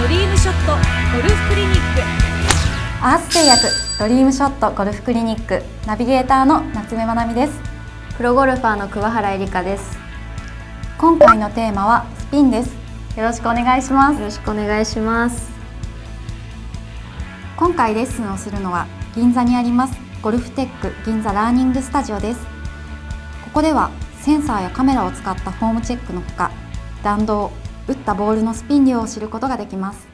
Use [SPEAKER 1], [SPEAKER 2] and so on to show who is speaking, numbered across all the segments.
[SPEAKER 1] ドリームショットゴルフクリニック。
[SPEAKER 2] アース製薬ドリームショットゴルフクリニック。ナビゲーターの夏目まなみです。
[SPEAKER 3] プロゴルファーの桑原えりかです。
[SPEAKER 2] 今回のテーマはスピンです。よろしくお願いします。
[SPEAKER 3] よろしくお願いします。
[SPEAKER 2] 今回レッスンをするのは銀座にありますゴルフテック銀座ラーニングスタジオです。ここではセンサーやカメラを使ったフォームチェックのほか弾道打ったボールのスピン量を知ることができます。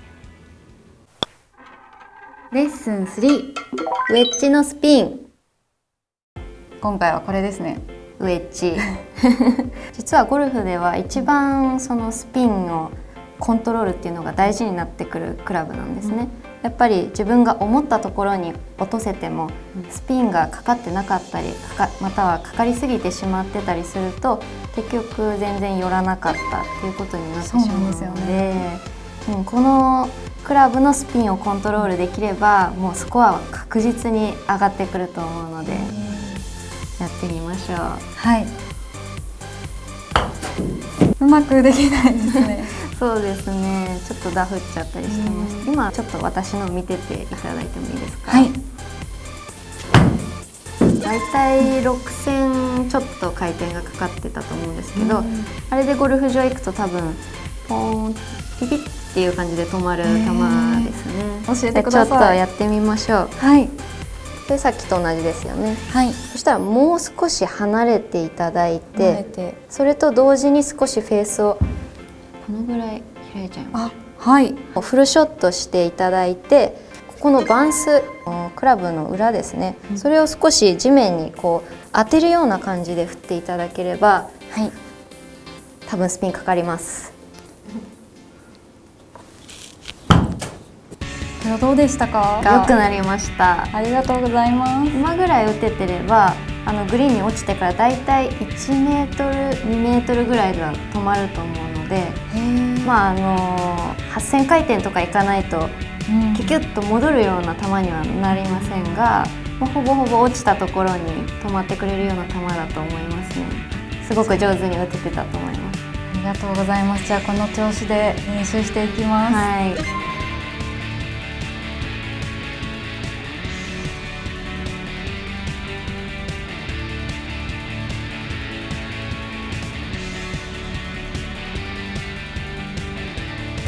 [SPEAKER 2] レッスン3
[SPEAKER 3] ウェッジのスピン。
[SPEAKER 2] 今回はこれですね。
[SPEAKER 3] ウェッジ。実はゴルフでは一番そのスピンをコントロールっていうのが大事になってくるクラブなんですね、やっぱり自分が思ったところに落とせてもスピンがかかってなかったりまたはかかりすぎてしまってたりすると結局全然寄らなかったっていうことになってしまうのでうね、うん、このクラブのスピンをコントロールできればもうスコアは確実に上がってくると思うのでやってみましょう。
[SPEAKER 2] はい。うまくできないですね
[SPEAKER 3] そうですね。ちょっとダフっちゃったりしてまし今ちょっと私の見てていただいてもいいですか？
[SPEAKER 2] はい。
[SPEAKER 3] 大体6000ちょっと回転がかかってたと思うんですけど、あれでゴルフ場行くと多分ポーンピピっていう感じで止まる球ですね。
[SPEAKER 2] 教えてくだ
[SPEAKER 3] さい。ちょっとやってみましょう。
[SPEAKER 2] はい。
[SPEAKER 3] でさっきと同じですよね。
[SPEAKER 2] はい。
[SPEAKER 3] そしたらもう少し離れていただいてそれと同時に少しフェースをこのぐらい開いちゃいます。
[SPEAKER 2] はい。
[SPEAKER 3] フルショットしていただいてここのバンスクラブの裏ですね、うん、それを少し地面にこう当てるような感じで振っていただければ、はい、多分スピンかかります。
[SPEAKER 2] どうでしたか？
[SPEAKER 3] 良くなりました。
[SPEAKER 2] ありがとうございます。
[SPEAKER 3] 今ぐらい打ててればあのグリーンに落ちてからだいたい1メートル2メートルぐらいでは止まると思うのでまああの8000回転とかいかないと、キュキュッと戻るような球にはなりませんが、まあ、ほぼほぼ落ちたところに止まってくれるような球だと思いますね。すごく上手に打ててたと思います。
[SPEAKER 2] ありがとうございます。じゃあこの調子で練習していきます。
[SPEAKER 3] はい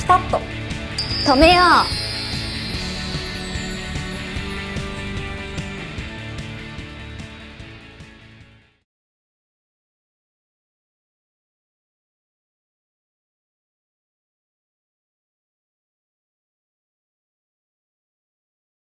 [SPEAKER 2] パッと
[SPEAKER 3] 止めよう。